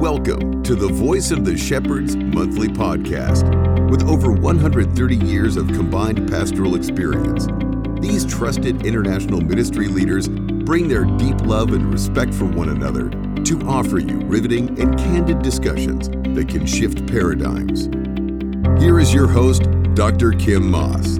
Welcome to the Voice of the Shepherds monthly podcast. With over 130 years of combined pastoral experience, these trusted international ministry leaders bring their deep love and respect for one another to offer you riveting and candid discussions that can shift paradigms. Here is your host, Dr. Kim Moss.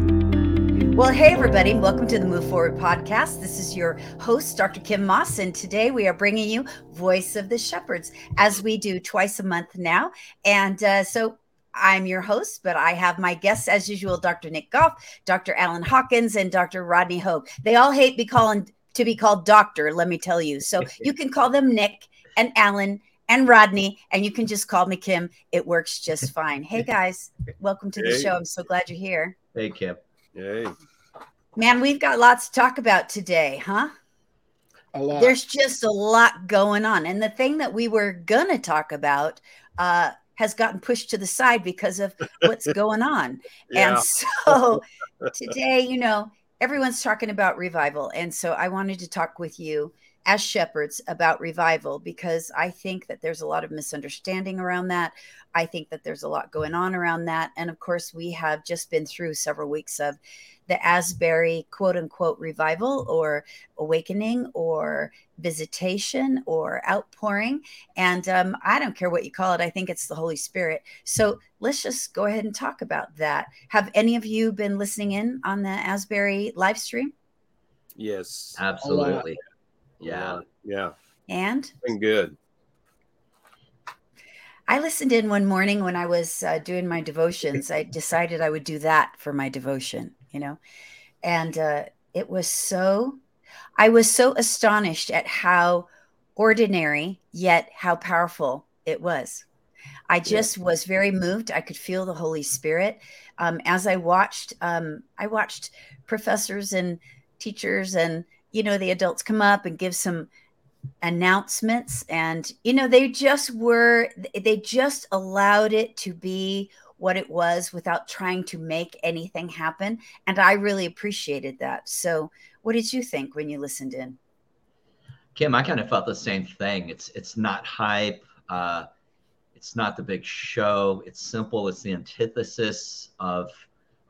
Well, hey, everybody. Welcome to the Move Forward podcast. This is your host, Dr. Kim Moss, and today we are bringing you Voice of the Shepherds, as we do twice a month now. And uh, so I'm your host, but I have my guests as usual, Dr. Nick Goff, Dr. Alan Hawkins, and Dr. Rodney Hope. They all hate be calling to be called doctor, let me tell you. So you can call them Nick and Alan and Rodney, and you can just call me Kim. It works just fine. Hey guys, welcome to the Hey. show. I'm so glad you're here. Hey, Kim. Yay. Man, we've got lots to talk about today, huh? A lot. There's just a lot going on. And the thing that we were going to talk about uh, has gotten pushed to the side because of what's going on. Yeah. And so today, you know, everyone's talking about revival. And so I wanted to talk with you as shepherds about revival because I think that there's a lot of misunderstanding around that. I think that there's a lot going on around that. And of course, we have just been through several weeks of the Asbury quote unquote revival or awakening or visitation or outpouring. And um, I don't care what you call it, I think it's the Holy Spirit. So let's just go ahead and talk about that. Have any of you been listening in on the Asbury live stream? yes. Absolutely. A Yeah. lot. Yeah. And Been good. I listened in one morning when I was uh, doing my devotions. I decided I would do that for my devotion, you know, and uh, it was so, I was so astonished at how ordinary yet how powerful it was. I just was very moved. I could feel the Holy Spirit um, as I watched. Um, I watched professors and teachers and you know the adults come up and give some announcements and you know they just were they just allowed it to be what it was without trying to make anything happen and i really appreciated that so what did you think when you listened in Kim, I kind of felt the same thing. It's it's not hype. Uh, it's not the big show. It's simple. It's the antithesis of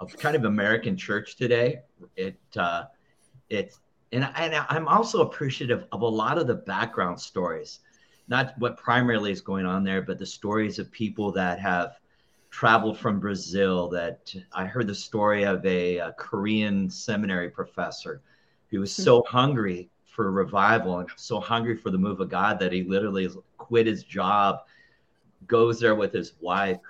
of kind of American church today. It uh, it and and I'm also appreciative of a lot of the background stories, not what primarily is going on there, but the stories of people that have traveled from Brazil. That I heard the story of a, a Korean seminary professor who was so hungry for revival and so hungry for the move of God that he literally quit his job, goes there with his wife.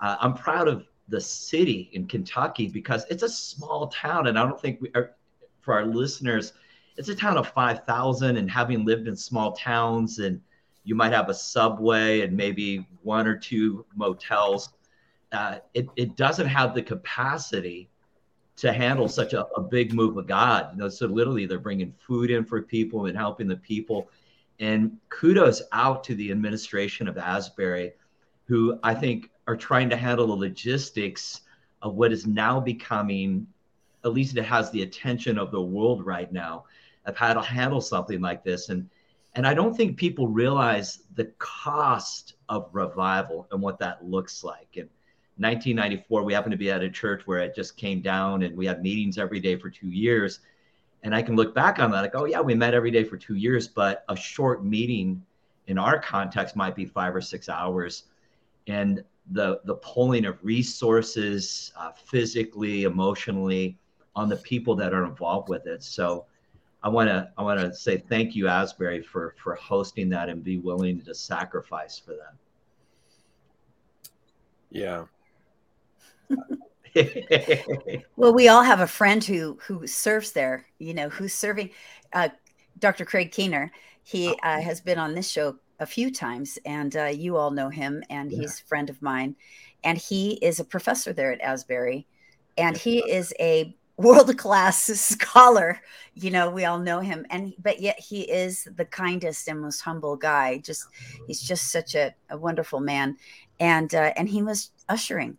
Uh, I'm proud of the city in Kentucky because it's a small town, and I don't think we are, for our listeners, it's a town of 5,000. And having lived in small towns, and you might have a subway and maybe one or two motels, uh, it, it doesn't have the capacity to handle such a, a big move of God. You know, so literally they're bringing food in for people and helping the people. And kudos out to the administration of Asbury, who I think are trying to handle the logistics of what is now becoming, at least it has the attention of the world right now, of how to handle something like this. And and I don't think people realize the cost of revival and what that looks like. And 1994, we happened to be at a church where it just came down and we had meetings every day for two years. And I can look back on that like, oh, yeah, we met every day for two years, but a short meeting in our context might be five or six hours. And the, the pulling of resources uh, physically, emotionally on the people that are involved with it. So I want to I want to say thank you, Asbury, for for hosting that and be willing to sacrifice for that. Yeah. well we all have a friend who who serves there you know who's serving uh, dr craig keener he uh, has been on this show a few times and uh, you all know him and Yeah. he's a friend of mine and he is a professor there at asbury and he is a world class scholar. You know we all know him and but yet he is the kindest and most humble guy. Just he's just such a, a wonderful man. And uh, and he was ushering.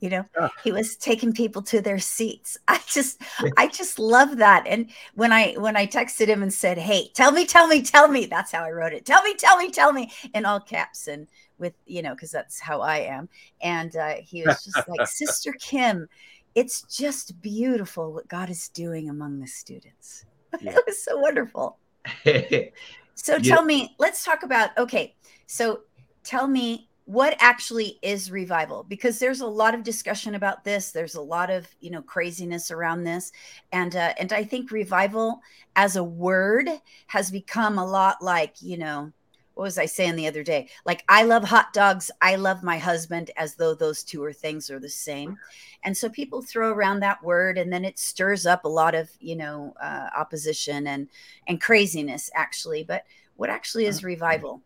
You know he was taking people to their seats. I just i just love that. And when i when i texted him and said hey tell me tell me tell me that's how i wrote it. Tell me tell me tell me in all caps and with you know because that's how i am. And uh, he was just like sister kim it's just beautiful what god is doing among the students. Yeah. it was so wonderful. So yeah. tell me let's talk about okay so tell me what actually is revival? Because there's a lot of discussion about this. There's a lot of you know craziness around this. And uh, and i think revival as a word has become a lot like you know what was i saying the other day? Like i love hot dogs. I love my husband as though those two are things are the same. And so people throw around that word and then it stirs up a lot of you know uh, opposition and and craziness actually. But what actually is revival?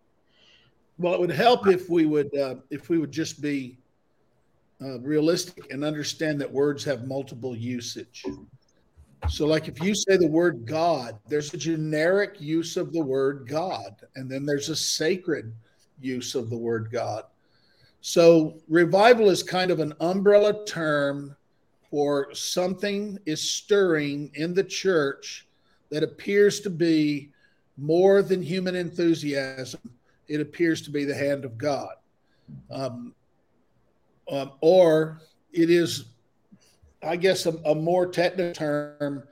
Well, it would help if we would uh, if we would just be uh, realistic and understand that words have multiple usage. So, like if you say the word God, there's a generic use of the word God, and then there's a sacred use of the word God. So, revival is kind of an umbrella term for something is stirring in the church that appears to be more than human enthusiasm it appears to be the hand of God. Um, um, or it is, I guess, a, a more technical term.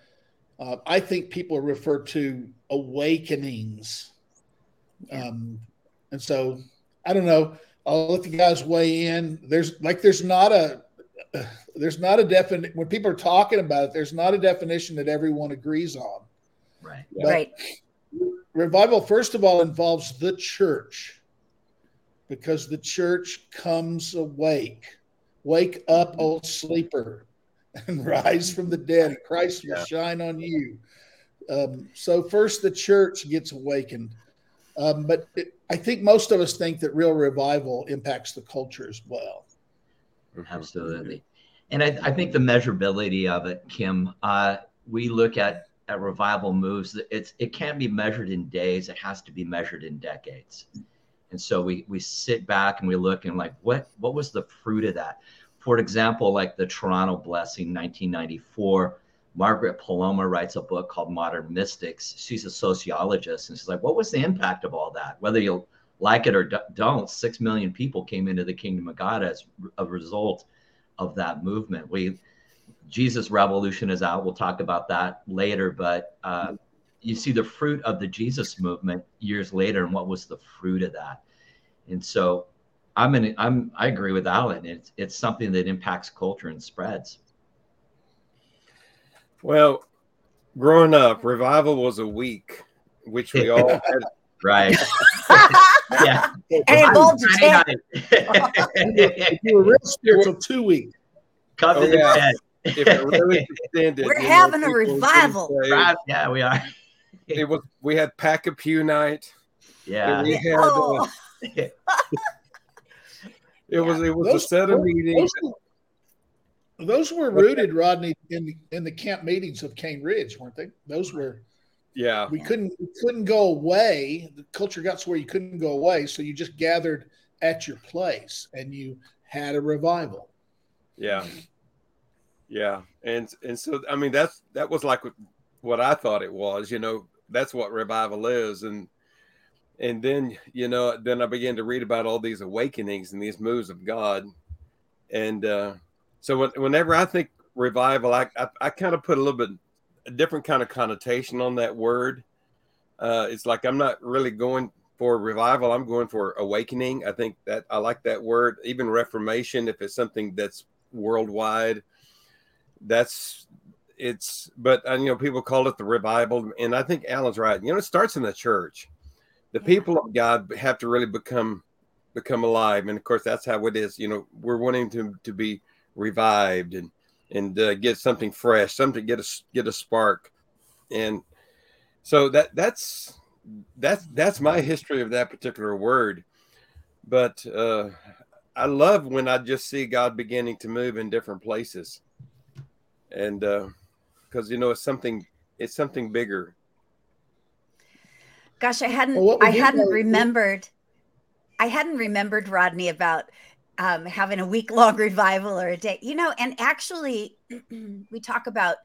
Uh, I think people refer to awakenings. Um, and so I don't know. I'll let the guys weigh in. There's like, there's not a, uh, there's not a definition when people are talking about it. There's not a definition that everyone agrees on. Right. But right revival, first of all, involves the church because the church comes awake. Wake up, old sleeper, and rise from the dead, and Christ will yeah. shine on you. Um, so, first, the church gets awakened. Um, but it, I think most of us think that real revival impacts the culture as well. Absolutely. And I, I think the measurability of it, Kim, uh, we look at a revival moves, it's it can't be measured in days. It has to be measured in decades. And so we we sit back and we look and like what what was the fruit of that? For example, like the Toronto Blessing, 1994. Margaret Poloma writes a book called Modern Mystics. She's a sociologist, and she's like, "What was the impact of all that? Whether you like it or don't, six million people came into the kingdom of God as a result of that movement. We Jesus Revolution is out. We'll talk about that later. But uh, you see the fruit of the Jesus movement years later, and what was the fruit of that? And so, I'm in. I'm. I agree with Alan. It's it's something that impacts culture and spreads. Well, growing up, revival was a week, which we all had. right. yeah. And bold to You were real spiritual two weeks. Come oh, yeah if it really extended, we're having know, a revival. yeah, we are. it was. We had pack a pew night. Yeah, we had. Oh. Uh, it yeah. was. It was those, a set of meetings. Those, those were rooted, Rodney, in the in the camp meetings of Cane Ridge, weren't they? Those were. Yeah, we couldn't we couldn't go away. The culture got to where you couldn't go away, so you just gathered at your place and you had a revival. Yeah, yeah, and and so I mean that's that was like what I thought it was. You know, that's what revival is, and and then you know then I began to read about all these awakenings and these moves of God, and uh, so when, whenever I think revival, I, I, I kind of put a little bit a different kind of connotation on that word. Uh, it's like I'm not really going for revival. I'm going for awakening. I think that I like that word. Even reformation, if it's something that's worldwide that's it's but you know people call it the revival and i think alan's right you know it starts in the church the people of god have to really become become alive. And of course that's how it is. You know we're wanting to to be revived and and uh, get something fresh something get a get a spark. And so that that's that's that's my history of that particular word. But uh i love when i just see god beginning to move in different places. And uh because uh, you know it's something it's something bigger. Gosh, I hadn't well, I hadn't remembered I hadn't remembered Rodney about um, having a week long revival or a day, you know, and actually we talk about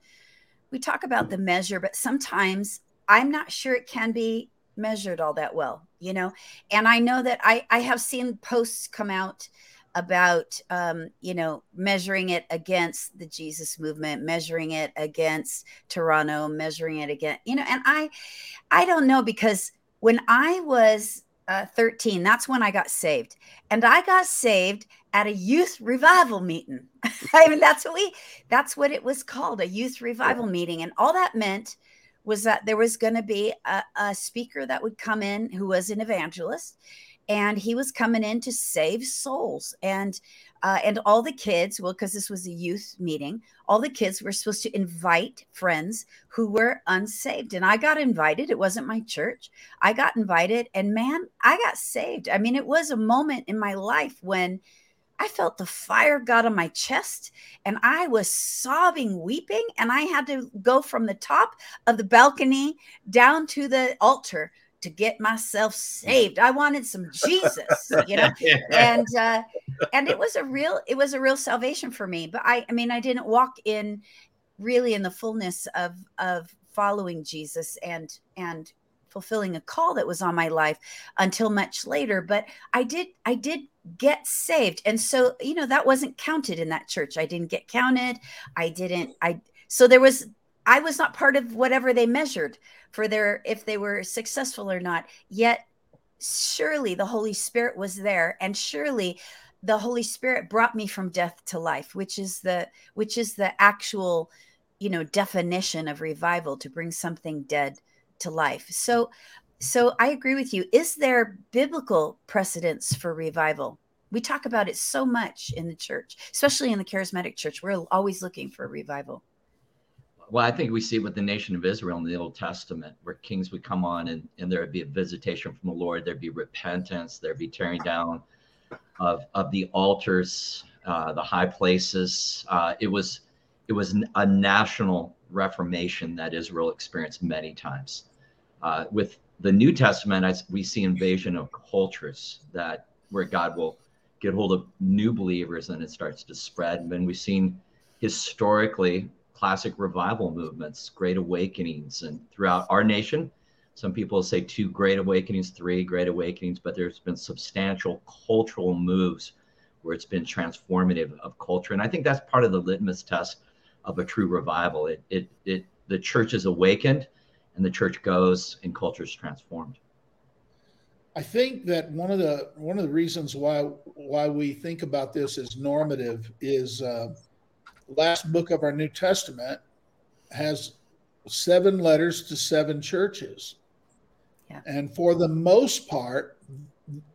we talk about the measure, but sometimes I'm not sure it can be measured all that well, you know. And I know that I I have seen posts come out about um, you know measuring it against the Jesus movement, measuring it against Toronto, measuring it again, you know, and I I don't know because when I was uh, 13, that's when I got saved, and I got saved at a youth revival meeting. I mean, that's what we that's what it was called, a youth revival yeah. meeting, and all that meant was that there was going to be a, a speaker that would come in who was an evangelist and he was coming in to save souls. And uh, and all the kids well because this was a youth meeting all the kids were supposed to invite friends who were unsaved. And i got invited. It wasn't my church. I got invited and man i got saved. I mean it was a moment in my life when I felt the fire got on my chest and I was sobbing, weeping. And I had to go from the top of the balcony down to the altar to get myself saved. I wanted some Jesus, you know, and uh, and it was a real it was a real salvation for me. But I I mean I didn't walk in really in the fullness of of following Jesus and and fulfilling a call that was on my life until much later but i did i did get saved. And so you know that wasn't counted in that church. I didn't get counted. I didn't i so there was I was not part of whatever they measured for their if they were successful or not. Yet surely the Holy Spirit was there and surely the Holy Spirit brought me from death to life, which is the which is the actual, you know, definition of revival to bring something dead to life. So so I agree with you. Is there biblical precedence for revival? We talk about it so much in the church, especially in the charismatic church. We're always looking for revival well, I think we see with the nation of Israel in the Old Testament, where kings would come on and, and there would be a visitation from the Lord, there'd be repentance, there'd be tearing down of, of the altars, uh, the high places. Uh, it was it was a national reformation that Israel experienced many times. Uh, with the New Testament, as we see invasion of cultures that where God will get hold of new believers and it starts to spread. And then we've seen historically classic revival movements, great awakenings, and throughout our nation. Some people say two great awakenings, three great awakenings, but there's been substantial cultural moves where it's been transformative of culture. And I think that's part of the litmus test of a true revival. It, it, it, the church is awakened and the church goes and culture is transformed. I think that one of the one of the reasons why why we think about this as normative is uh, last book of our New Testament has seven letters to seven churches. Yeah. And for the most part,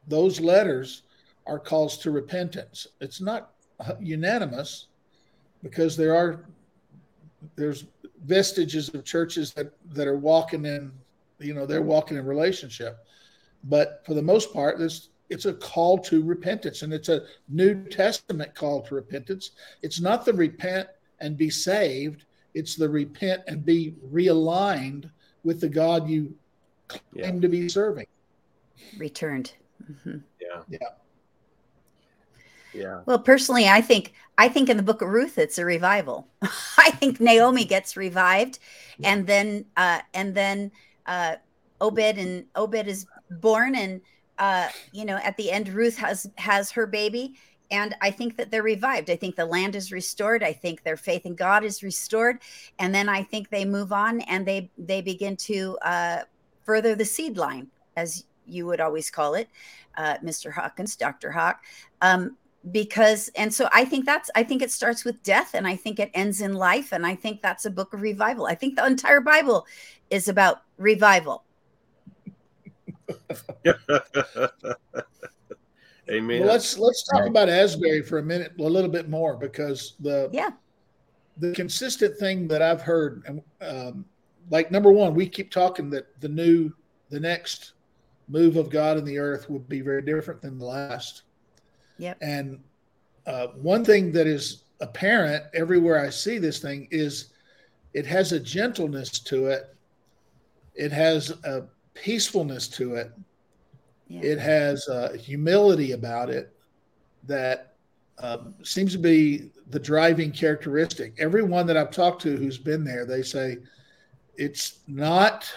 those letters are calls to repentance. It's not unanimous because there are there's vestiges of churches that that are walking in you know they're walking in relationship but for the most part there's it's a call to repentance and it's a new testament call to repentance. It's not the repent and be saved it's the repent and be realigned with the god you claim yeah. to be serving. Returned. Mm-hmm. yeah. Yeah. Yeah. Well personally i think i think in the book of ruth it's a revival. I think naomi gets revived and then uh and then uh obed and obed is born and uh, you know, at the end, Ruth has has her baby, and I think that they're revived. I think the land is restored. I think their faith in God is restored, and then I think they move on and they they begin to uh, further the seed line, as you would always call it, uh, Mr. Hawkins, Dr. Hawk. Um, because and so i think that's i think it starts with death and i think it ends in life and i think that's a book of revival i think the entire bible is about revival Amen. Well, let's let's talk about Asbury for a minute, a little bit more, because the yeah the consistent thing that I've heard, and um, like number one, we keep talking that the new, the next move of God in the earth would be very different than the last. Yep. And uh, one thing that is apparent everywhere I see this thing is it has a gentleness to it. It has a peacefulness to it. Yeah. It has uh, humility about it that um, seems to be the driving characteristic. Everyone that I've talked to who's been there, they say it's not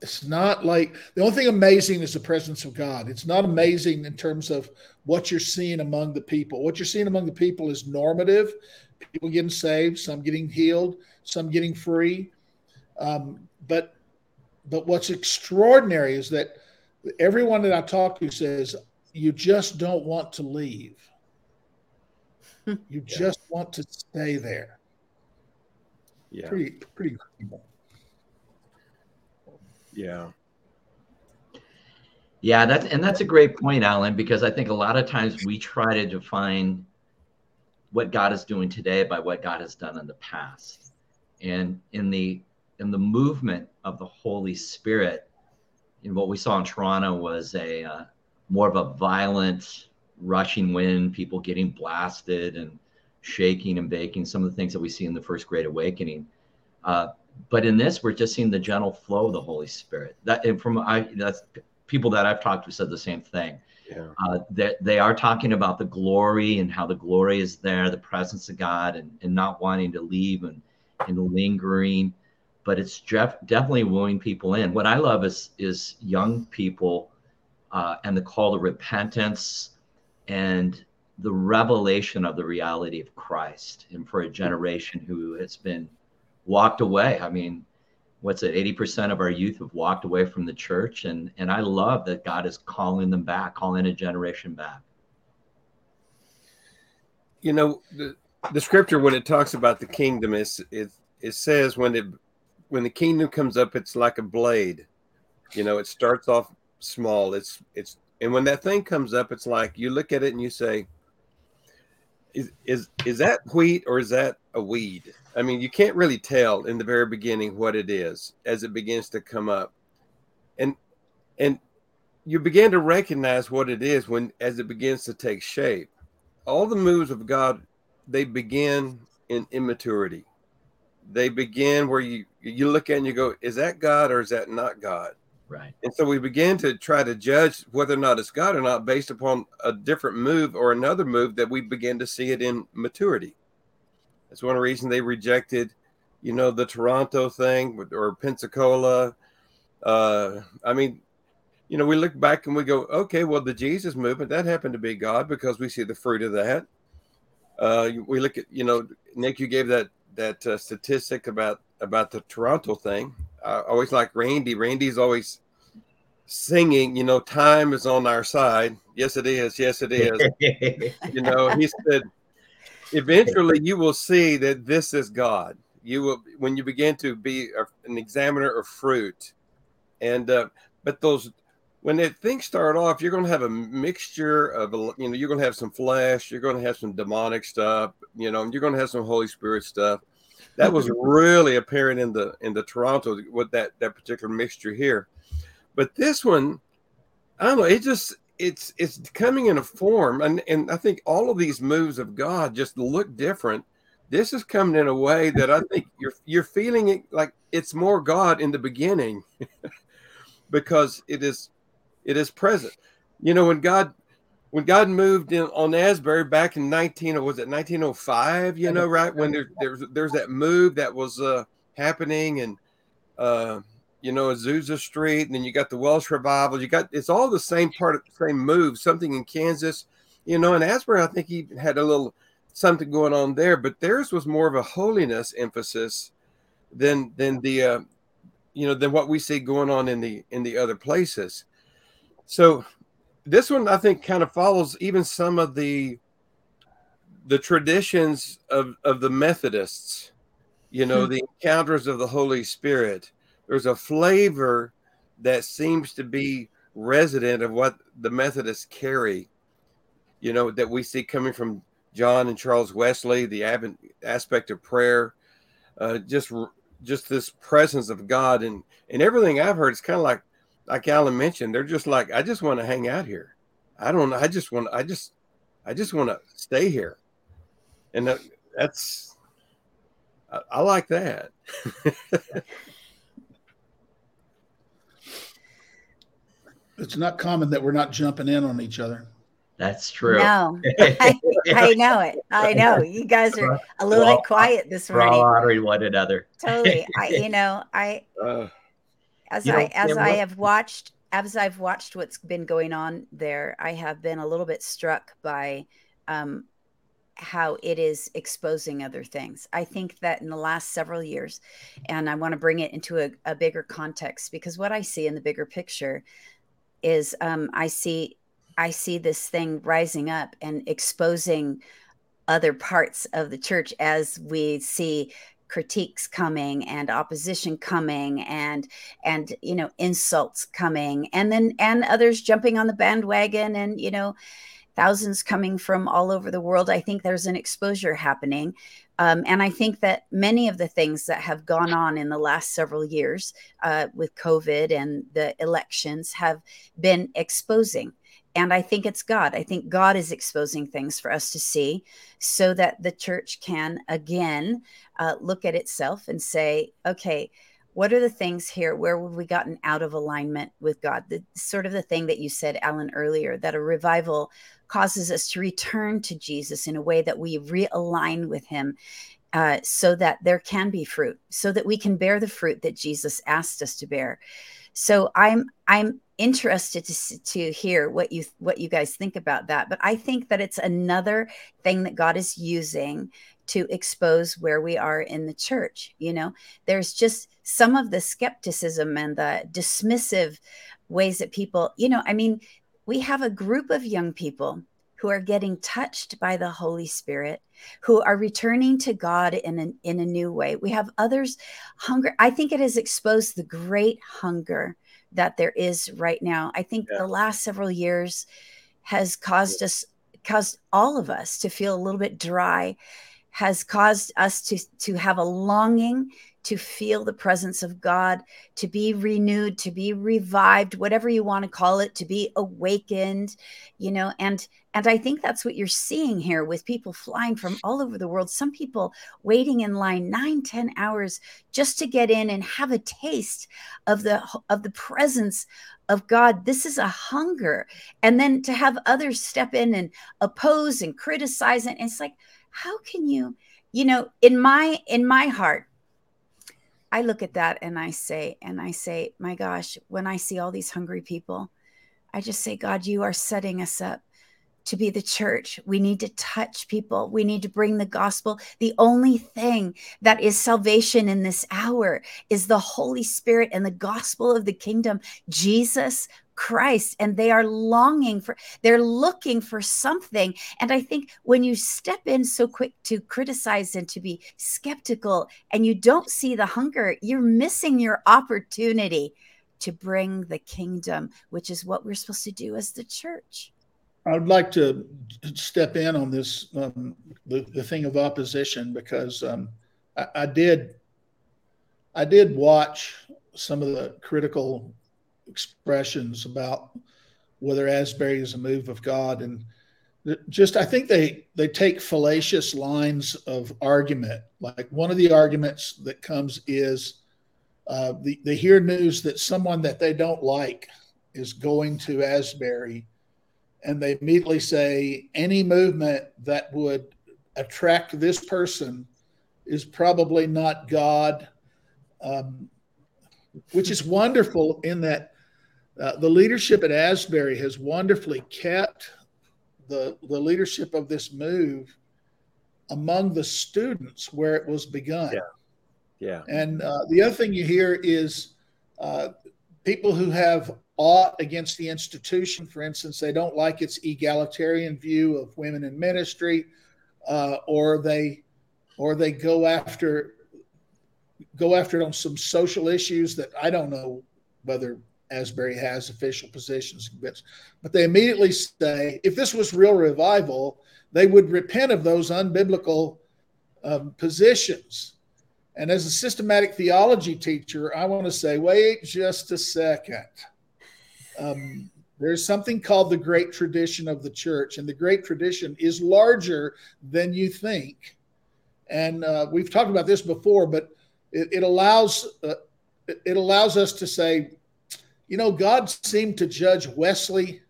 it's not like the only thing amazing is the presence of God. It's not amazing in terms of what you're seeing among the people. What you're seeing among the people is normative. People getting saved, some getting healed, some getting free. Um, but but what's extraordinary is that everyone that I talk to says you just don't want to leave. you yeah. just want to stay there. Yeah. Pretty pretty incredible. Yeah. Yeah, that's and that's a great point, Alan, because I think a lot of times we try to define what God is doing today by what God has done in the past. And in the in the movement of the Holy Spirit, in what we saw in Toronto was a uh, more of a violent rushing wind, people getting blasted and shaking and baking, some of the things that we see in the first Great Awakening. Uh, but in this, we're just seeing the gentle flow of the Holy Spirit. That and from I that's people that I've talked to said the same thing. Yeah. Uh, that they are talking about the glory and how the glory is there, the presence of God, and, and not wanting to leave and and lingering. But it's Jeff definitely wooing people in. What I love is is young people uh, and the call to repentance and the revelation of the reality of Christ, and for a generation who has been walked away. I mean, what's it? 80% of our youth have walked away from the church. And, and I love that God is calling them back, calling a generation back. You know, the, the scripture, when it talks about the kingdom, is it, it says when it, when the kingdom comes up, it's like a blade, you know, it starts off small. It's, it's, and when that thing comes up, it's like you look at it and you say, is, is, is that wheat or is that a weed? I mean, you can't really tell in the very beginning what it is as it begins to come up. And and you begin to recognize what it is when as it begins to take shape. All the moves of God, they begin in immaturity. They begin where you you look at and you go, is that God or is that not God? Right. And so we begin to try to judge whether or not it's God or not based upon a different move or another move that we begin to see it in maturity. That's one reason they rejected, you know, the Toronto thing or Pensacola. Uh, I mean, you know, we look back and we go, okay, well, the Jesus movement that happened to be God because we see the fruit of that. Uh, we look at, you know, Nick, you gave that that uh, statistic about about the Toronto thing. I always like Randy. Randy's always singing, you know, time is on our side. Yes, it is. Yes, it is. you know, he said eventually you will see that this is God. You will when you begin to be an examiner of fruit, and uh, but those when the things start off, you're going to have a mixture of you know you're going to have some flesh, you're going to have some demonic stuff, you know, you're going to have some Holy Spirit stuff. That was mm-hmm. really apparent in the in the Toronto with that that particular mixture here, but this one, I don't know. It just it's it's coming in a form and and i think all of these moves of god just look different this is coming in a way that i think you're you're feeling it like it's more god in the beginning because it is it is present you know when god when god moved in on asbury back in 19 was it 1905 you know right when there, there's there's that move that was uh happening and uh you know, Azusa Street, and then you got the Welsh revival. You got it's all the same part of the same move. Something in Kansas, you know, and Asbury, I think he had a little something going on there, but theirs was more of a holiness emphasis than than the uh, you know than what we see going on in the in the other places. So this one I think kind of follows even some of the the traditions of of the Methodists, you know, hmm. the encounters of the Holy Spirit there's a flavor that seems to be resident of what the Methodists carry, you know, that we see coming from John and Charles Wesley, the Advent aspect of prayer, uh, just just this presence of God and and everything I've heard. It's kind of like like Alan mentioned. They're just like I just want to hang out here. I don't know. I just want. I just I just want to stay here, and that, that's I, I like that. it's not common that we're not jumping in on each other. That's true. No, I, I, know it. I know you guys are a little well, bit quiet this morning. We're all honoring one another. Totally. I, you know, I, uh, as I, as I have watched, as I've watched what's been going on there, I have been a little bit struck by um, how it is exposing other things. I think that in the last several years, and I want to bring it into a, a bigger context because what I see in the bigger picture is um, I see I see this thing rising up and exposing other parts of the church as we see critiques coming and opposition coming and and you know insults coming and then and others jumping on the bandwagon and you know thousands coming from all over the world. I think there's an exposure happening. Um, and i think that many of the things that have gone on in the last several years uh, with covid and the elections have been exposing and I think it's God. I think God is exposing things for us to see so that the church can again uh, look at itself and say, okay, what are the things here? Where have we gotten out of alignment with God? The sort of the thing that you said, Alan, earlier, that a revival causes us to return to Jesus in a way that we realign with Him. Uh, so that there can be fruit, so that we can bear the fruit that Jesus asked us to bear. So I'm I'm interested to to hear what you what you guys think about that. But I think that it's another thing that God is using to expose where we are in the church. You know, there's just some of the skepticism and the dismissive ways that people, you know, I mean, we have a group of young people who are getting touched by the Holy Spirit, who are returning to God in a, in a new way. We have others hunger. I think it has exposed the great hunger that there is right now. I think yeah. the last several years has caused us, caused all of us to feel a little bit dry, has caused us to to have a longing to feel the presence of God, to be renewed, to be revived, whatever you want to call it, to be awakened, you know, and and I think that's what you're seeing here with people flying from all over the world. Some people waiting in line nine, ten hours just to get in and have a taste of the of the presence of God. This is a hunger. And then to have others step in and oppose and criticize it. And it's like, how can you, you know, in my in my heart, I look at that and I say, and I say, my gosh, when I see all these hungry people, I just say, God, you are setting us up to be the church. We need to touch people. We need to bring the gospel. The only thing that is salvation in this hour is the Holy Spirit and the gospel of the kingdom, Jesus Christ. And they are longing for, they're looking for something. And I think when you step in so quick to criticize and to be skeptical and you don't see the hunger, you're missing your opportunity to bring the kingdom, which is what we're supposed to do as the church. I'd like to step in on this, um, the, the thing of opposition, because um, I, I, did, I did watch some of the critical expressions about whether Asbury is a move of God, and just I think they they take fallacious lines of argument. Like one of the arguments that comes is uh, the, they hear news that someone that they don't like is going to Asbury and they immediately say any movement that would attract this person is probably not God, um, which is wonderful in that uh, the leadership at Asbury has wonderfully kept the, the leadership of this move among the students where it was begun. Yeah. Yeah. And uh, the other thing you hear is uh, people who have aught against the institution. For instance, they don't like its egalitarian view of women in ministry, uh, or they or they go after go after it on some social issues that I don't know whether Asbury has official positions, but they immediately say if this was real revival, they would repent of those unbiblical um, positions. And as a systematic theology teacher, I want to say, wait just a second um, there's something called the great tradition of the church, and the great tradition is larger than you think. And uh, we've talked about this before, but it, it allows uh, it allows us to say, you know, God seemed to judge Wesley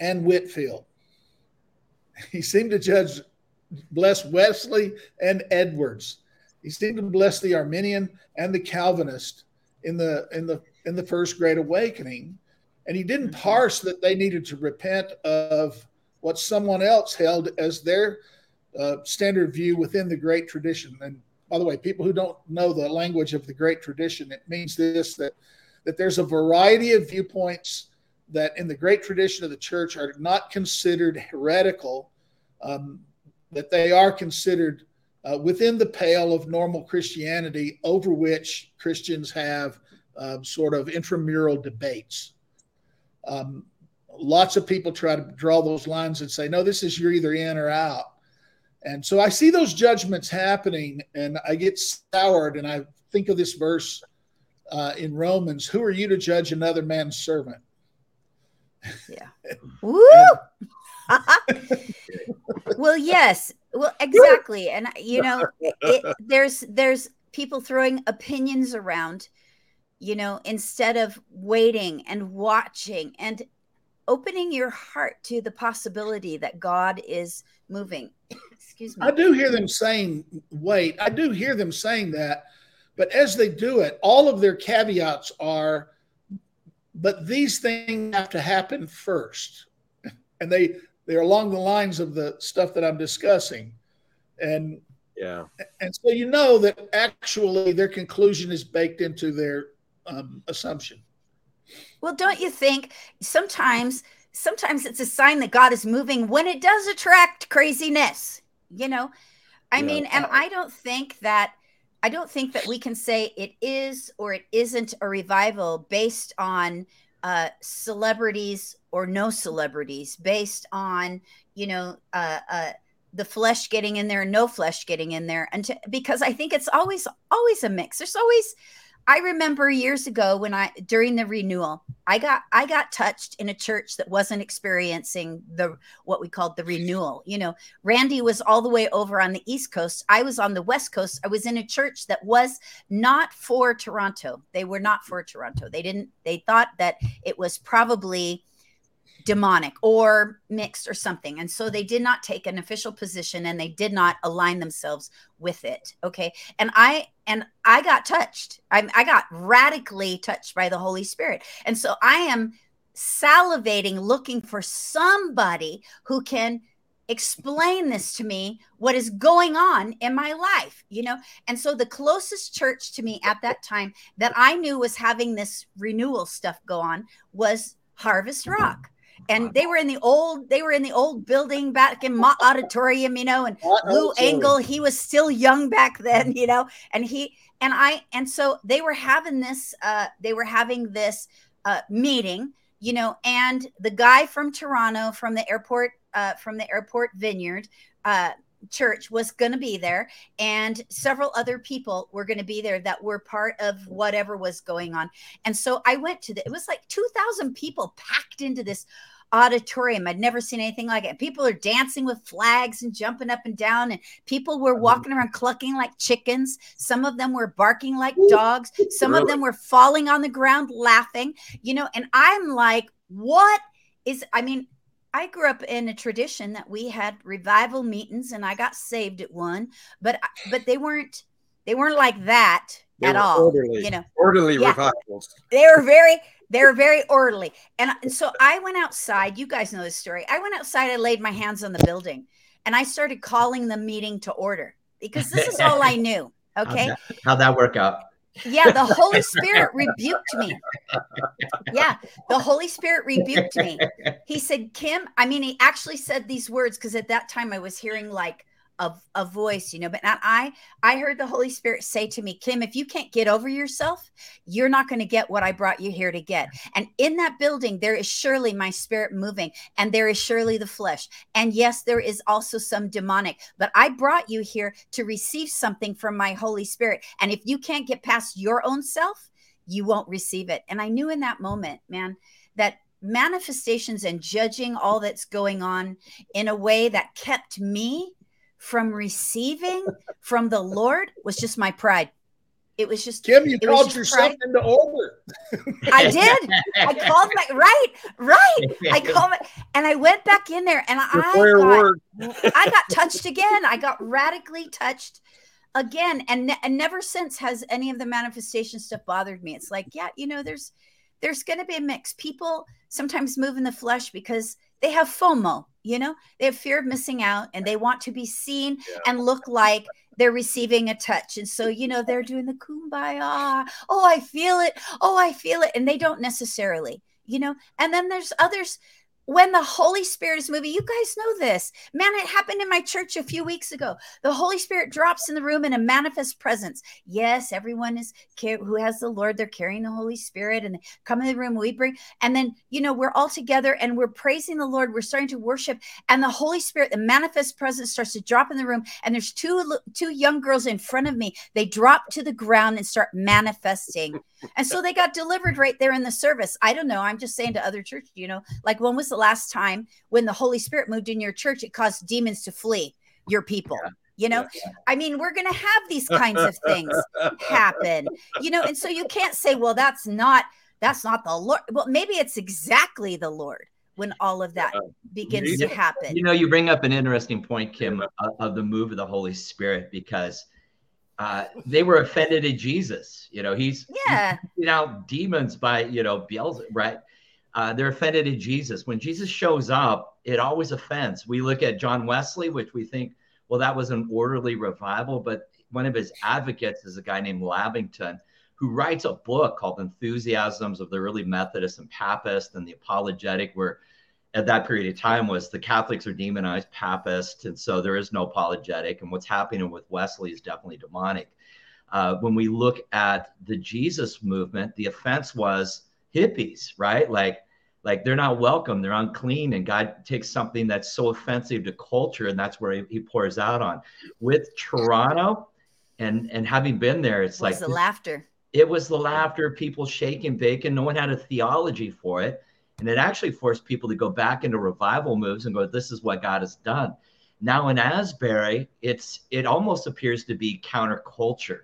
and Whitefield. he seemed to judge bless Wesley and Edwards. He seemed to bless the Arminian and the Calvinist in the in the in the first great awakening. And he didn't mm-hmm. parse that they needed to repent of what someone else held as their uh, standard view within the great tradition. And by the way, people who don't know the language of the great tradition, it means this that that there's a variety of viewpoints that in the great tradition of the church are not considered heretical, um, that they are considered uh, within the pale of normal Christianity over which Christians have uh, sort of intramural debates. Um, lots of people try to draw those lines and say, no, this is you're either in or out. And so I see those judgments happening and I get soured and I think of this verse uh, in Romans Who are you to judge another man's servant? Yeah. Woo! well, yes. Well, exactly. And you know, it, there's there's people throwing opinions around, you know, instead of waiting and watching and opening your heart to the possibility that God is moving. Excuse me. I do hear them saying, wait, I do hear them saying that, but as they do it, all of their caveats are, but these things have to happen first. And they they're along the lines of the stuff that I'm discussing. And yeah. And so you know that actually their conclusion is baked into their um, assumption. Well, don't you think sometimes sometimes it's a sign that God is moving when it does attract craziness, you know? I yeah. mean, and I don't think that I don't think that we can say it is or it isn't a revival based on uh, celebrities or no celebrities, based on you know uh, uh, the flesh getting in there, no flesh getting in there, and to, because I think it's always always a mix. There's always I remember years ago when I during the renewal, I got I got touched in a church that wasn't experiencing the what we called the renewal. You know, Randy was all the way over on the East Coast. I was on the West Coast. I was in a church that was not for Toronto. They were not for Toronto. They didn't they thought that it was probably demonic or mixed or something. And so they did not take an official position and they did not align themselves with it. Okay. And I, and I got touched. I, I got radically touched by the Holy Spirit. And so I am salivating, looking for somebody who can explain this to me what is going on in my life you know and so the closest church to me at that time that i knew was having this renewal stuff go on was harvest rock and they were in the old they were in the old building back in Mott Auditorium, you know, and Lou Engle, he was still young back then, you know, and he and I and so they were having this uh they were having this uh meeting, you know, and the guy from Toronto from the airport uh from the airport vineyard uh church was going to be there and several other people were going to be there that were part of whatever was going on and so i went to the it was like 2000 people packed into this auditorium. I'd never seen anything like it. People are dancing with flags and jumping up and down, and people were mm-hmm. walking around clucking like chickens. Some of them were barking like dogs. Some really? of them were falling on the ground laughing, you know. And I'm like, what is, I mean, I grew up in a tradition that we had revival meetings and I got saved at one, but but they weren't they weren't like that they at all. Orderly, you know, orderly yeah. revivals. They were very they're very orderly. And, and so I went outside. You guys know this story. I went outside, I laid my hands on the building and I started calling the meeting to order because this is all I knew. Okay. How'd that, how'd that work out? Yeah, the Holy Spirit rebuked me. Yeah, the Holy Spirit rebuked me. He said, Kim, I mean, he actually said these words because at that time I was hearing like a, a voice, you know. But not I, I heard the Holy Spirit say to me, Kim, if you can't get over yourself, you're not going to get what I brought you here to get. And in that building, there is surely my spirit moving, and there is surely the flesh. And yes, there is also some demonic, but I brought you here to receive something from my Holy Spirit. And if you can't get past your own self, you won't receive it. And I knew in that moment, man, that manifestations and judging all that's going on in a way that kept me from receiving from the Lord was just my pride. It was just Kim, you called yourself pride. into order. I did. I called my right, right. I called my, and I went back in there, and I got. I got touched again. I got radically touched again, and, ne- and never since has any of the manifestation stuff bothered me. It's like, yeah, you know, there's there's going to be a mix. People sometimes move in the flesh because they have FOMO. You know, they have fear of missing out, and they want to be seen Yeah. and look like they're receiving a touch. And so, you know, they're doing the kumbaya. Oh, I feel it. Oh, I feel it. And they don't necessarily, you know. And then there's others when the Holy Spirit is moving. You guys know this. Man, it happened in my church a few weeks ago. The Holy Spirit drops in the room in a manifest presence. Yes, everyone is who has the Lord, they're carrying the Holy Spirit and they come in the room. We bring, and then, you know, we're all together and we're praising the Lord. We're starting to worship and the Holy Spirit, the manifest presence starts to drop in the room. And there's two two young girls in front of me. They drop to the ground and start manifesting. And so they got delivered right there in the service. I don't know. I'm just saying to other churches, you know, like when was the last time when the Holy Spirit moved in your church, it caused demons to flee your people? You know, I mean, we're going to have these kinds of things happen, you know, and so you can't say, well, that's not that's not the Lord. Well, maybe it's exactly the Lord when all of that begins to happen. You know, you bring up an interesting point, Kim, of, of the move of the Holy Spirit because uh, they were offended at Jesus. You know, he's Yeah. you know demons by you know Beelzebub, right? Uh, they're offended at Jesus. When Jesus shows up, it always offends. We look at John Wesley, which we think, well, that was an orderly revival, but one of his advocates is a guy named Lavington who writes a book called Enthusiasms of the Early Methodists and Papists and the Apologetic, where at that period of time was the Catholics are demonized Papists, and so there is no apologetic. And what's happening with Wesley is definitely demonic. Uh, when we look at the Jesus movement, the offense was hippies, right? Like, like they're not welcome, they're unclean, and God takes something that's so offensive to culture, and that's where He, he pours out on. With Toronto, and and having been there, it's was like the laughter. it was the laughter, of people shaking, bacon. No one had a theology for it. And it actually forced people to go back into revival moves and go, this is what God has done. Now in Asbury, it's it almost appears to be counterculture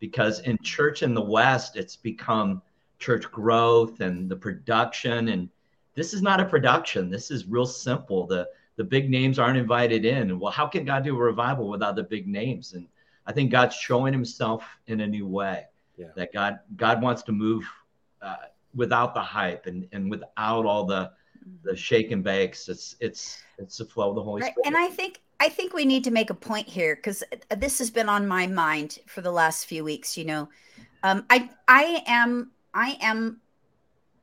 because in church in the West, it's become church growth and the production. And this is not a production. This is real simple. The the big names aren't invited in. Well, how can God do a revival without the big names? And I think God's showing himself in a new way Yeah. that God God wants to move uh, without the hype and and without all the the shake and bakes. It's it's it's the flow of the Holy Right. Spirit. And I think I think we need to make a point here because this has been on my mind for the last few weeks. You know, um, I I am I am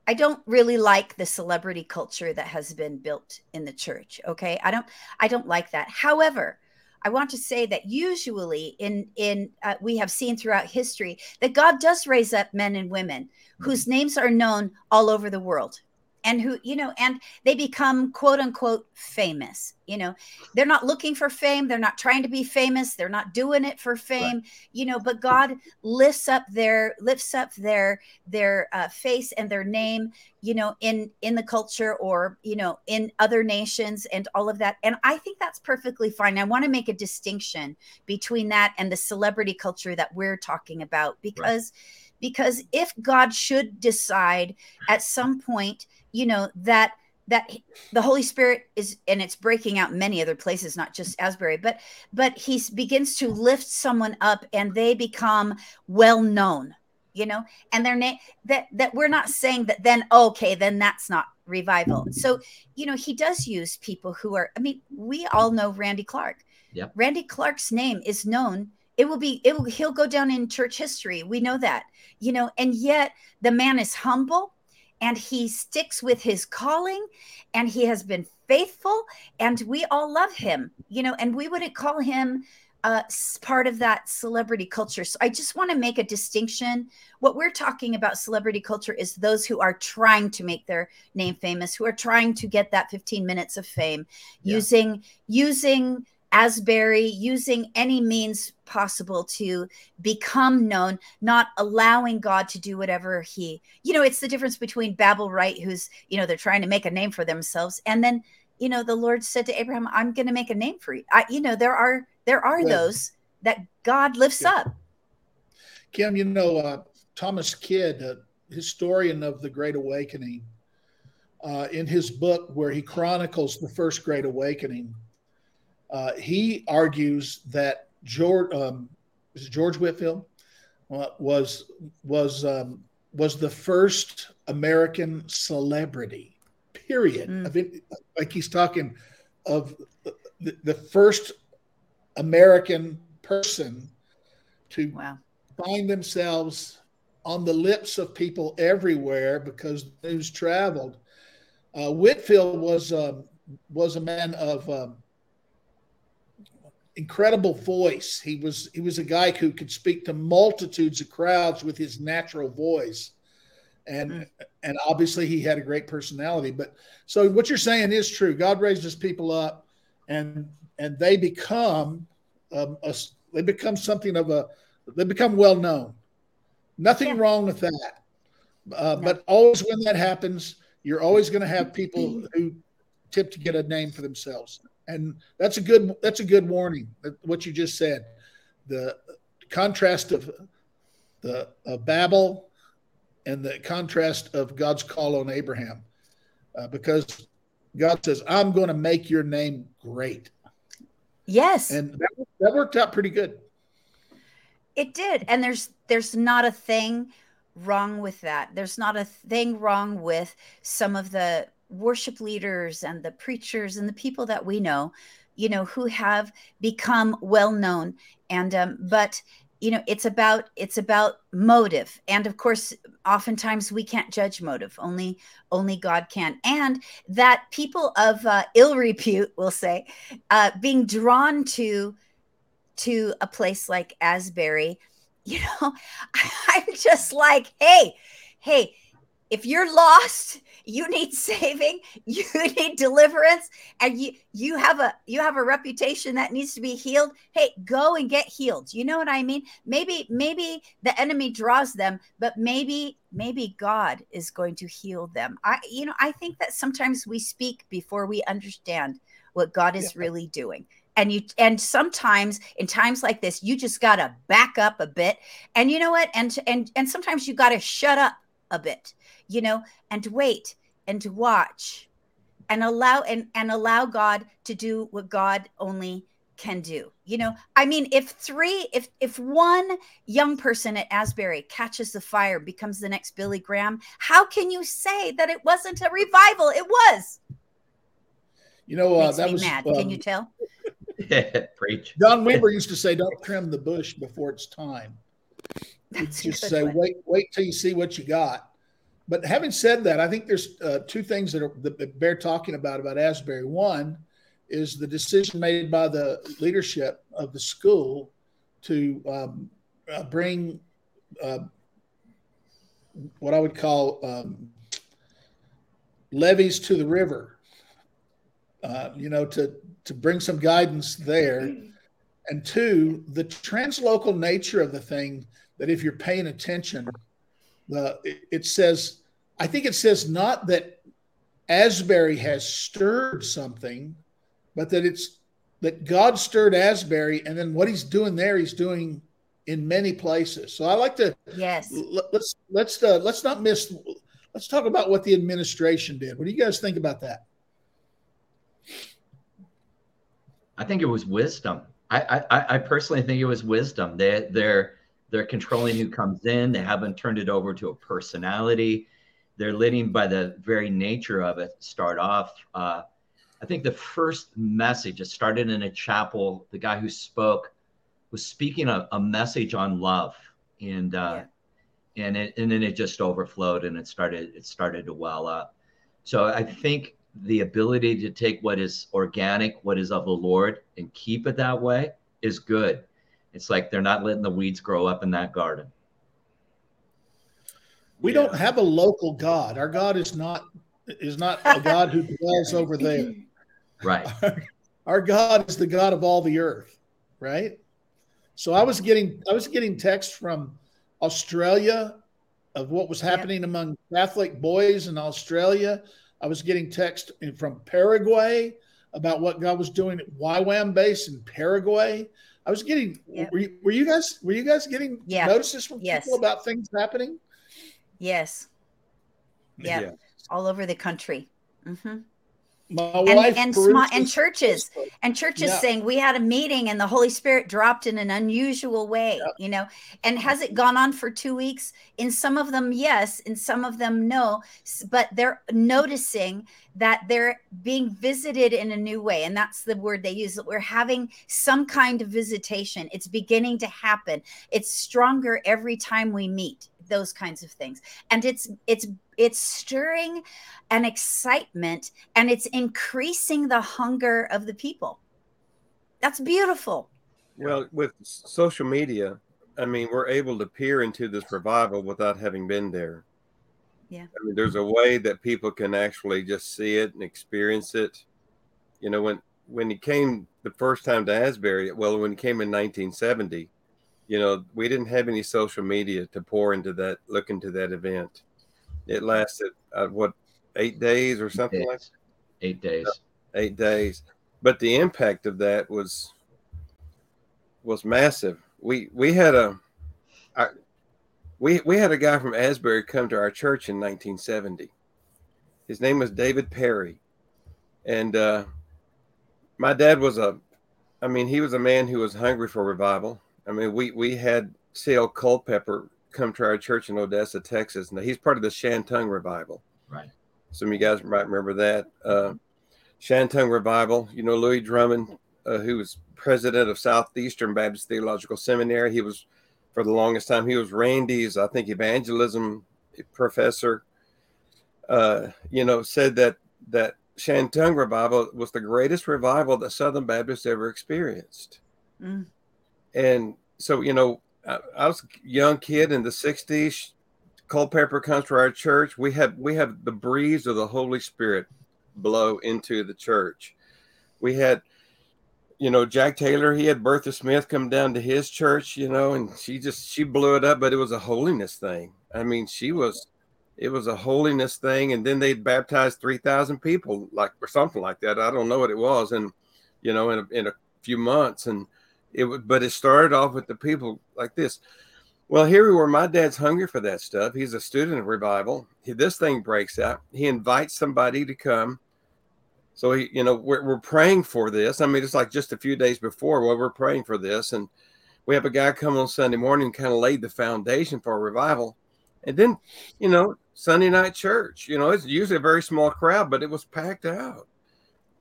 I don't really like the celebrity culture that has been built in the church. Okay, I don't I don't like that. However, I want to say that usually in in uh, we have seen throughout history that God does raise up men and women whose names are known all over the world and who you know and they become quote unquote famous you know? They're not looking for fame. They're not trying to be famous. They're not doing it for fame you know but god lifts up their lifts up their their uh, face and their name you know in in the culture or you know in other nations and all of that. And i think that's perfectly fine. I want to make a distinction between that and the celebrity culture that we're talking about because because if god should decide at some point you know that that the holy spirit is and it's breaking out many other places not just asbury but but he begins to lift someone up and they become well known you know? And their name that that we're not saying that then okay then that's not revival. So you know he does use people who are i mean we all know randy clark. Yep. randy clark's name is known. It will be it will he'll go down in church history. We know that you know? And yet the man is humble and he sticks with his calling and he has been faithful and we all love him you know and we wouldn't call him uh, part of that celebrity culture so i just want to make a distinction what we're talking about celebrity culture is those who are trying to make their name famous who are trying to get that 15 minutes of fame Yeah. using using asbury using any means possible to become known not allowing god to do whatever he you know it's the difference between babel right who's you know they're trying to make a name for themselves and then you know the lord said to abraham i'm going to make a name for you I, you know there are there are Yeah. those that god lifts Yeah. up Kim, you know, uh, Thomas Kidd, a historian of the Great Awakening, uh, in his book where he chronicles the first Great Awakening, uh, he argues that George, um, George Whitefield uh, was was um, was the first American celebrity. Period. Mm. Like he's talking of the, the first American person to wow. find themselves on the lips of people everywhere because news traveled. Uh, Whitefield was um, was a man of um, incredible voice. He was he was a guy who could speak to multitudes of crowds with his natural voice, and mm. and obviously he had a great personality. But so what you're saying is true. God raises people up, and and they become um, a, they become something of a they become well known. Nothing yeah. wrong with that. Uh, no. But always when that happens, you're always going to have people who tip to get a name for themselves, and that's a good that's a good warning. What you just said, the contrast of the of Babel and the contrast of God's call on Abraham, uh, because God says, "I'm going to make your name great." Yes, and that, that worked out pretty good. It did, and there's there's not a thing wrong with that. There's not a thing wrong with some of the worship leaders and the preachers and the people that we know, you know, who have become well known. And um, but you know, it's about it's about motive, and of course, oftentimes we can't judge motive. Only only God can. And that people of uh, ill repute, will say, uh, being drawn to to a place like Asbury you know, I'm just like, hey, hey, if you're lost, you need saving, you need deliverance, and you you have a you have a reputation that needs to be healed. Hey, go and get healed. You know what I mean? Maybe maybe the enemy draws them, but maybe maybe God is going to heal them. I you know, I think that sometimes we speak before we understand what God is yeah. really doing and you and sometimes in times like this you just got to back up a bit and you know what and and and sometimes you got to shut up a bit you know and wait and to watch and allow and and allow god to do what god only can do you know i mean if three if if one young person at asbury catches the fire becomes the next billy graham how can you say that it wasn't a revival it was you know uh, that was mad. Um, can you tell Preach. Don Weber used to say, "Don't trim the bush before it's time." That's just say, one. "Wait, wait till you see what you got." But having said that, I think there's uh, two things that, are, that bear talking about about Asbury. One is the decision made by the leadership of the school to um, uh, bring uh, what I would call um, levees to the river. Uh, you know, to to bring some guidance there. And two, the translocal nature of the thing that if you're paying attention, the it says, I think it says not that Asbury has stirred something, but that it's that God stirred Asbury, and then what he's doing there, he's doing in many places. So I like to yes. Let's let's uh, let's not miss. Let's talk about what the administration did. What do you guys think about that? I think it was wisdom. I, I, I personally think it was wisdom. They, they're they're controlling who comes in. They haven't turned it over to a personality. They're letting, by the very nature of it, start off. Uh, I think the first message it started in a chapel. The guy who spoke was speaking a, a message on love, and uh, yeah. and it, and then it just overflowed and it started it started to well up. So I think the ability to take what is organic, what is of the Lord, and keep it that way is good. It's like they're not letting the weeds grow up in that garden. We yeah. don't have a local God. Our God is not is not a God who dwells over there. Right. Our, our God is the God of all the earth, right? So I was getting I was getting texts from Australia of what was happening yeah. among Catholic boys in Australia I was getting text from Paraguay. about what God was doing at YWAM base in Paraguay. I was getting. Yep. Were, you, were you guys? Were you guys getting Yeah. notices from Yes. people about things happening? Yes. Yeah. Yeah. All over the country. hmm My And, wife and, small, and churches. And churches Yeah. saying we had a meeting and the holy spirit dropped in an unusual way you know and has it gone on for two weeks in some of them yes in some of them no but they're noticing that they're being visited in a new way and that's the word they use that we're having some kind of visitation it's beginning to happen it's stronger every time we meet those kinds of things and it's it's it's stirring an excitement and it's increasing the hunger of the people that's beautiful Well, with social media, I mean, we're able to peer into this revival without having been there. Yeah. I mean, there's a way that people can actually just see it and experience it. You know, when when he came the first time to Asbury, well, when he came in 1970, you know, we didn't have any social media to pour into that, look into that event. It lasted uh, what eight days or something like Days. Eight days. eight days but the impact of that was was massive we we had a our, we we had a guy from asbury come to our church in 1970 his name was david perry and uh my dad was a i mean he was a man who was hungry for revival i mean we we had cl culpepper come to our church in odessa texas and he's part of the shantung revival Right. some of you guys might remember that uh Shantung Revival. You know, Lewis Drummond, uh, who was president of Southeastern Baptist Theological Seminary. He was, for the longest time, he was Randy's, I think, evangelism professor. Uh, you know, said that that Shantung Revival was the greatest revival that Southern Baptists ever experienced. Mm. And so, you know, I, I was a young kid in the '60s. Culpepper comes to our church. We have we have the breeze of the Holy Spirit blow into the church. We had, you know, Jack Taylor, he had Bertha Smith come down to his church, you know, and she just she blew it up, but it was a holiness thing. I mean, she was it was a holiness thing, and then they baptized three thousand people, like or something like that. I don't know what it was, and you know, in a, in a few months, and it would, but it started off with the people like this. Well, here we were. My dad's hungry for that stuff. He's a student of revival. He, this thing breaks out. He invites somebody to come. So he, you know, we're, we're praying for this. I mean, it's like just a few days before. Well, we're praying for this, and we have a guy come on Sunday morning, kind of laid the foundation for a revival, and then, you know, Sunday night church. You know, it's usually a very small crowd, but it was packed out,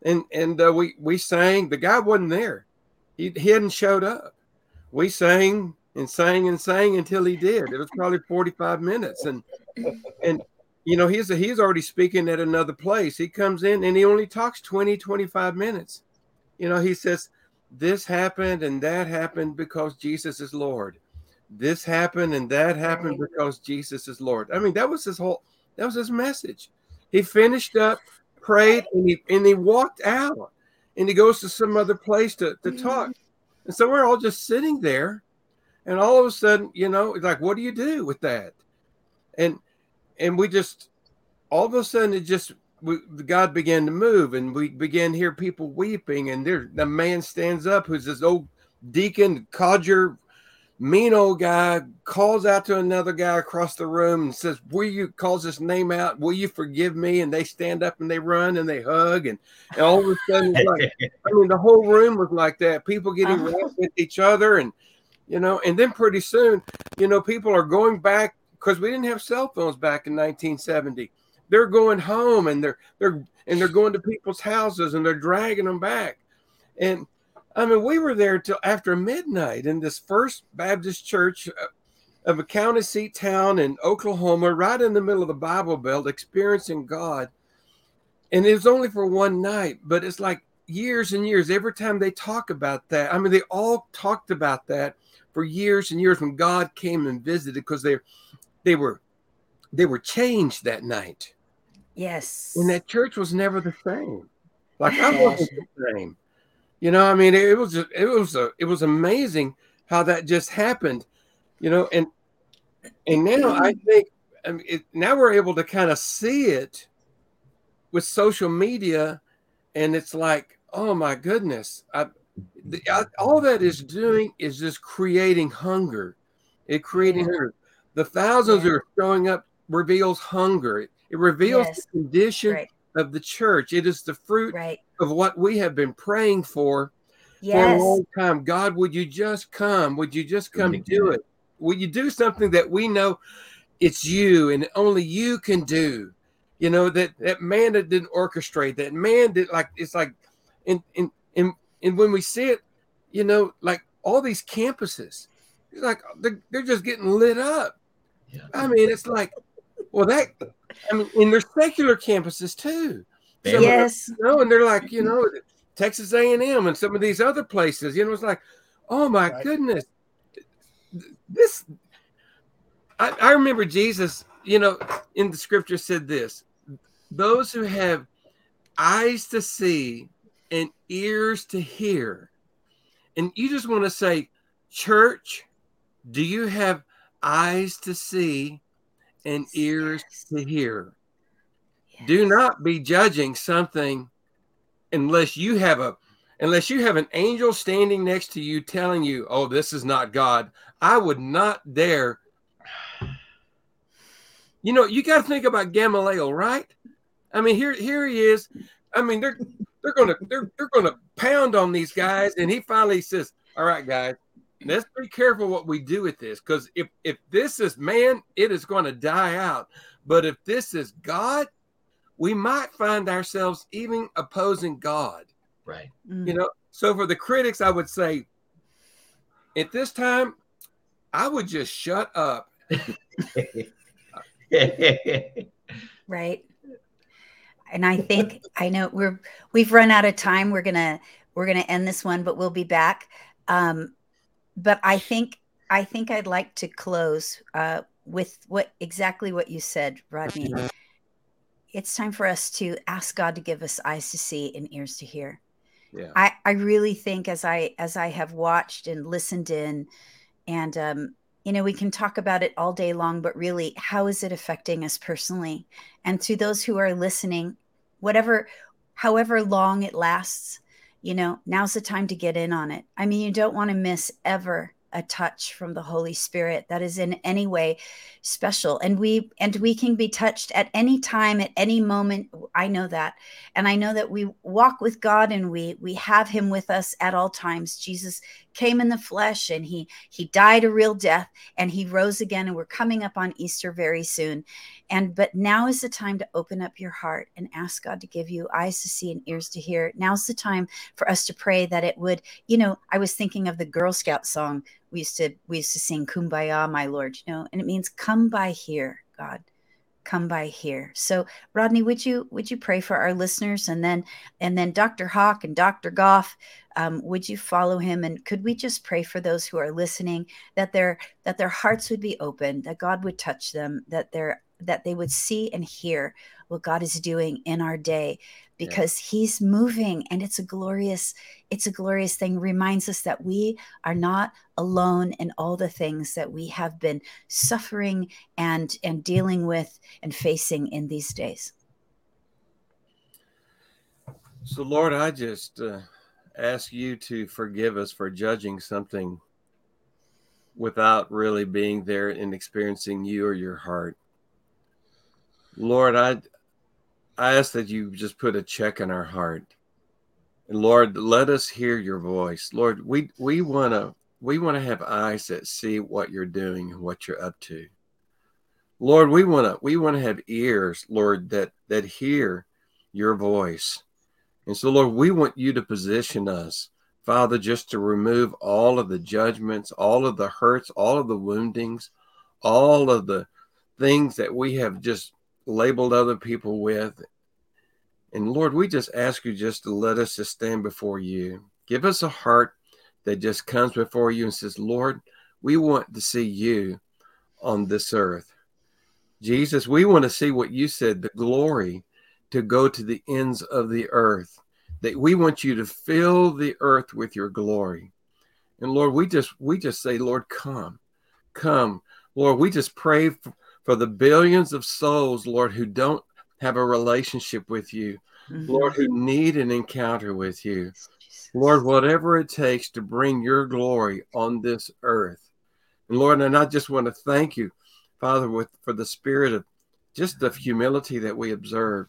and and uh, we we sang. The guy wasn't there. He he hadn't showed up. We sang and sang and sang until he did. It was probably 45 minutes. And and you know, he's he's already speaking at another place. He comes in and he only talks 20, 25 minutes. You know, he says, This happened and that happened because Jesus is Lord. This happened and that happened because Jesus is Lord. I mean, that was his whole that was his message. He finished up, prayed, and he and he walked out and he goes to some other place to, to mm-hmm. talk. And so we're all just sitting there and all of a sudden, you know, it's like, what do you do with that? And and we just all of a sudden it just we, God began to move, and we began to hear people weeping. And there, the man stands up, who's this old deacon, codger, mean old guy, calls out to another guy across the room and says, "Will you?" calls his name out. Will you forgive me? And they stand up and they run and they hug, and, and all of a sudden, it's like, I mean, the whole room was like that. People getting Uh-huh. right with each other, and you know, and then pretty soon, you know, people are going back because we didn't have cell phones back in 1970. They're going home and they're they're and they're going to people's houses and they're dragging them back. And I mean, we were there till after midnight in this first Baptist church uh, of a county seat town in Oklahoma, right in the middle of the Bible Belt, experiencing God. And it was only for one night, but it's like years and years. Every time they talk about that, I mean, they all talked about that for years and years when God came and visited because they they were they were changed that night. Yes. And that church was never the same. Like I wasn't the same. You know, I mean, it was just, it was a, it was amazing how that just happened. You know, and and now I think I mean, it, now we're able to kind of see it with social media, and it's like, oh my goodness, I, the, I, all that is doing is just creating hunger. It creating yeah. hunger. The thousands yeah. are showing up reveals hunger. It, it reveals yes. the condition right. Of the church. It is the fruit right. of what we have been praying for yes. for a long time. God, would you just come? Would you just come do it? Would you do something that we know it's you and only you can do? You know that that man that didn't orchestrate that man did like it's like, and and and and when we see it, you know, like all these campuses, it's like they're, they're just getting lit up. Yeah. I mean, it's like, well, that I mean, and there's secular campuses too. So, yes. You know, and they're like, you know, Texas A&M and some of these other places. You know, it's like, oh my right. goodness, this. I, I remember Jesus, you know, in the scripture said this: those who have eyes to see and ears to hear. And you just want to say, church, do you have eyes to see and ears to hear? Yes. Do not be judging something unless you have a unless you have an angel standing next to you telling you, "Oh, this is not God." I would not dare. You know, you got to think about Gamaliel, right? I mean, here here he is. I mean, they're they're gonna they're they're gonna pound on these guys, and he finally says, "All right, guys, let's be careful what we do with this, because if if this is man, it is going to die out. But if this is God, we might find ourselves even opposing God. Right. Mm. You know. So for the critics, I would say, at this time, I would just shut up. right and I think I know we're we've run out of time. We're gonna we're gonna end this one, but we'll be back. Um, but I think I think I'd like to close uh, with what exactly what you said, Rodney. It's time for us to ask God to give us eyes to see and ears to hear. Yeah. I, I really think as I as I have watched and listened in, and um, you know, we can talk about it all day long, but really, how is it affecting us personally? And to those who are listening, whatever, however long it lasts, you know, now's the time to get in on it. I mean, you don't want to miss ever a touch from the holy spirit that is in any way special. And we and we can be touched at any time at any moment. I know that. And i know that we walk with god and we we have him with us at all times. Jesus came in the flesh and he he died a real death and he rose again and we're coming up on easter very soon and but now is the time to open up your heart and ask god to give you eyes to see and ears to hear. Now's the time for us to pray that it would you know i was thinking of the girl scout song we used to we used to sing kumbaya my lord you know and it means come by here god. Come by here. So rodney would you would you pray for our listeners? And then and then dr hawk and dr goff um, would you follow him? And could we just pray for those who are listening that their that their hearts would be open that god would touch them that their that they would see and hear what god is doing in our day because yeah. he's moving and it's a glorious it's a glorious thing. Reminds us that we are not alone in all the things that we have been suffering and and dealing with and facing in these days. So lord i just uh, ask you to forgive us for judging something without really being there and experiencing you or your heart lord i I ask that you just put a check in our heart. And Lord, let us hear your voice. Lord, we we want to we want to have eyes that see what you're doing and what you're up to. Lord, we want to we want to have ears, Lord, that that hear your voice. And so Lord, we want you to position us, Father, just to remove all of the judgments, all of the hurts, all of the woundings, all of the things that we have just labeled other people with. And Lord, we just ask you just to let us just stand before you. Give us a heart that just comes before you and says, Lord, we want to see you on this earth. Jesus, we want to see what you said, the glory to go to the ends of the earth. That we want you to fill the earth with your glory. And Lord, we just we just say, Lord, come. Come. Lord, we just pray for, the billions of souls, Lord, who don't have a relationship with you. mm-hmm. Lord, who need an encounter with you. Lord, whatever it takes to bring your glory on this earth. And Lord, and I just want to thank you, Father, with for the spirit of just the humility that we observe.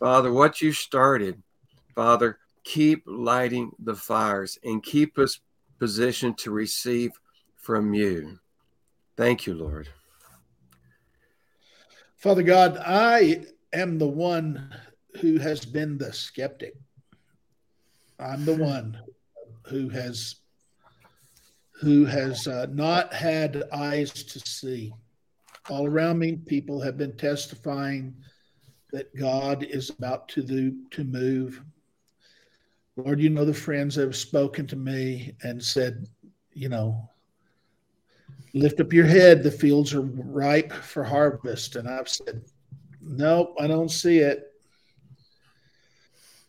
Father, what you started, Father, keep lighting the fires and keep us positioned to receive from you. Thank you, Lord. Father God, I am the one who has been the skeptic. I'm the one who has who has uh, not had eyes to see. All around me, people have been testifying that God is about to do to move. Lord, you know the friends that have spoken to me and said, you know, lift up your head, the fields are ripe for harvest. And I've said, nope, I don't see it.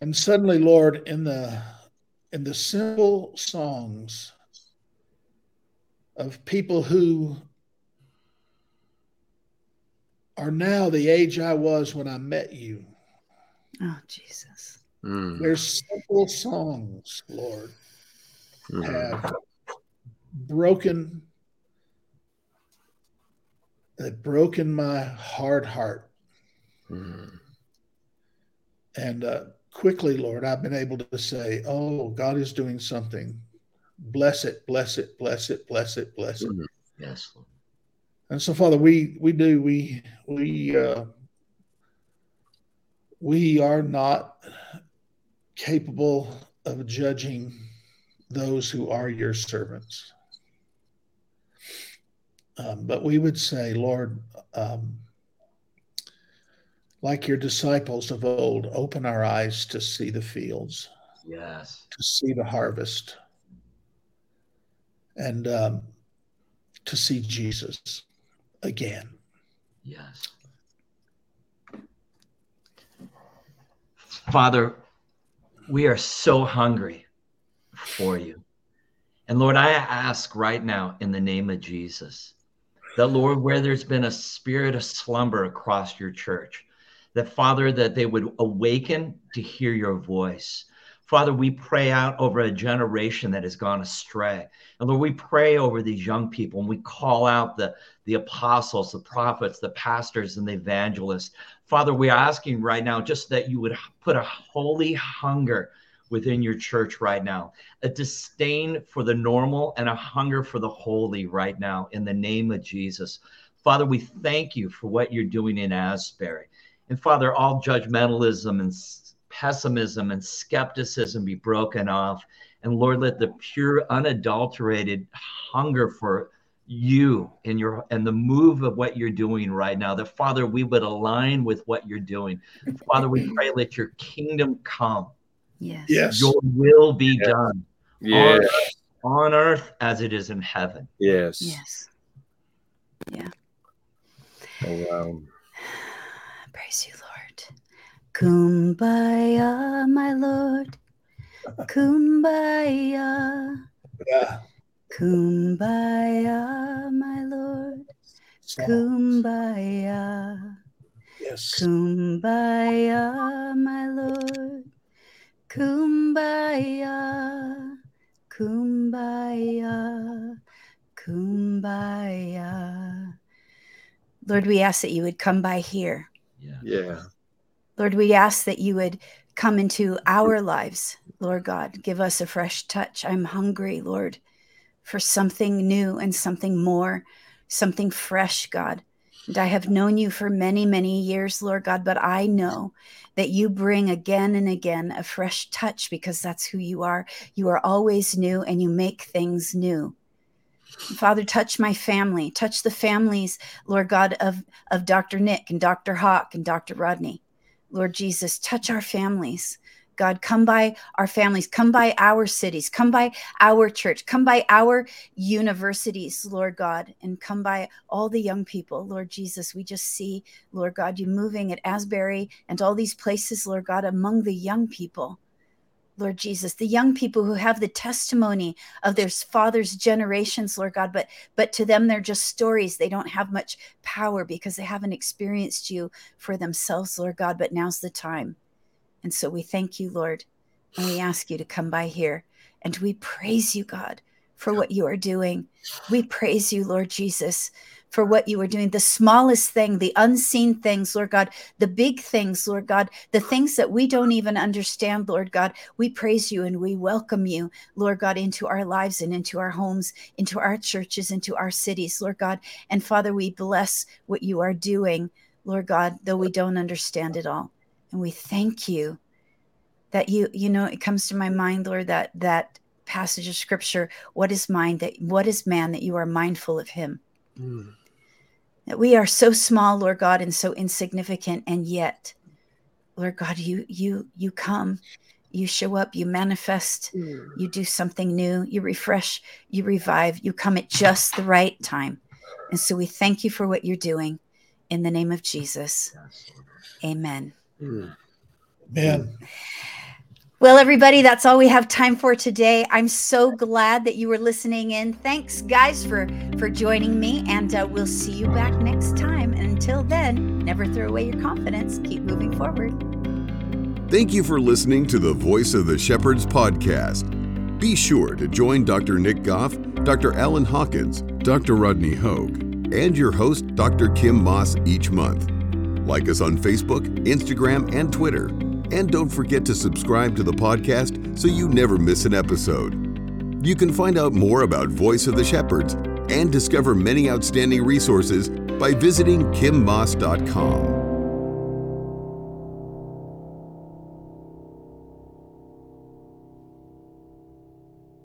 And suddenly, Lord, in the in the simple songs of people who are now the age I was when I met you. Oh, Jesus. Mm. There's simple songs, Lord, mm. have broken that broken my hard heart. Mm. And uh, quickly, Lord, I've been able to say, Oh, God is doing something. Bless it, bless it, bless it, bless it, bless it. Mm-hmm. Yes, Lord. And so, Father, we we do we we uh, we are not capable of judging those who are your servants. Um, but we would say, Lord, um, like your disciples of old, open our eyes to see the fields. Yes. To see the harvest. And um, to see Jesus again. Yes. Father, we are so hungry for you. And Lord, I ask right now in the name of Jesus that, Lord, where there's been a spirit of slumber across your church, that Father, that they would awaken to hear your voice. Father, we pray out over a generation that has gone astray. And Lord, we pray over these young people and we call out the, the apostles, the prophets, the pastors, and the evangelists. Father, we are asking right now just that you would put a holy hunger within your church right now, a disdain for the normal and a hunger for the holy right now in the name of Jesus. Father, we thank you for what you're doing in Asbury. And Father, all judgmentalism and pessimism and skepticism be broken off. And Lord, let the pure, unadulterated hunger for you and your and the move of what you're doing right now that father we would align with what you're doing father we pray let your kingdom come yes yes your will be yes. done yes. On, on earth as it is in heaven yes yes yeah oh wow Praise you, Lord. Kumbaya, my Lord. Kumbaya. Yeah. Kumbaya, my Lord. Kumbaya. Yes. Kumbaya, my Lord. Kumbaya. Kumbaya. Kumbaya. Lord, we ask that you would come by here yeah. Yeah. Lord, we ask that you would come into our lives, Lord God. Give us a fresh touch. I'm hungry, Lord, for something new and something more, something fresh, God. And I have known you for many, many years, Lord God, but I know that you bring again and again a fresh touch because that's who you are. You are always new and you make things new. Father, touch my family, touch the families, Lord God, of, of Dr. Nick and Dr. Hawk and Dr. Rodney. Lord Jesus, touch our families. God, come by our families, come by our cities, come by our church, come by our universities, Lord God, and come by all the young people, Lord Jesus. We just see, Lord God, you moving at Asbury and all these places, Lord God, among the young people. Lord Jesus, the young people who have the testimony of their father's generations, Lord God, but but to them they're just stories. They don't have much power because they haven't experienced you for themselves, Lord God, but now's the time. And so we thank you, Lord, and we ask you to come by here. And we praise you, God, for what you are doing. We praise you, Lord Jesus, for what you are doing, the smallest thing, the unseen things, Lord God, the big things, Lord God, the things that we don't even understand, Lord God. We praise you and we welcome you, Lord God, into our lives and into our homes, into our churches, into our cities, Lord God. And Father, we bless what you are doing, Lord God, though we don't understand it all. And we thank you that you, you know, it comes to my mind, Lord, that that passage of scripture, what is mind that what is man that you are mindful of him? Mm. That we are so small lord god and so insignificant and yet lord god you you you come you show up you manifest mm. you do something new you refresh you revive you come at just the right time. And so we thank you for what you're doing. In the name of jesus. Amen amen well, everybody, that's all we have time for today. I'm so glad that you were listening in. Thanks, guys, for for joining me, and uh, we'll see you back next time. And until then, never throw away your confidence. Keep moving forward. Thank you for listening to the Voice of the Shepherds podcast. Be sure to join Dr. Nick Goff, Dr. Alan Hawkins, Dr. Rodney Hogue, and your host, Dr. Kim Moss, each month. Like us on Facebook, Instagram, and Twitter and don't forget to subscribe to the podcast so you never miss an episode. You can find out more about Voice of the Shepherds and discover many outstanding resources by visiting kimmoss.com.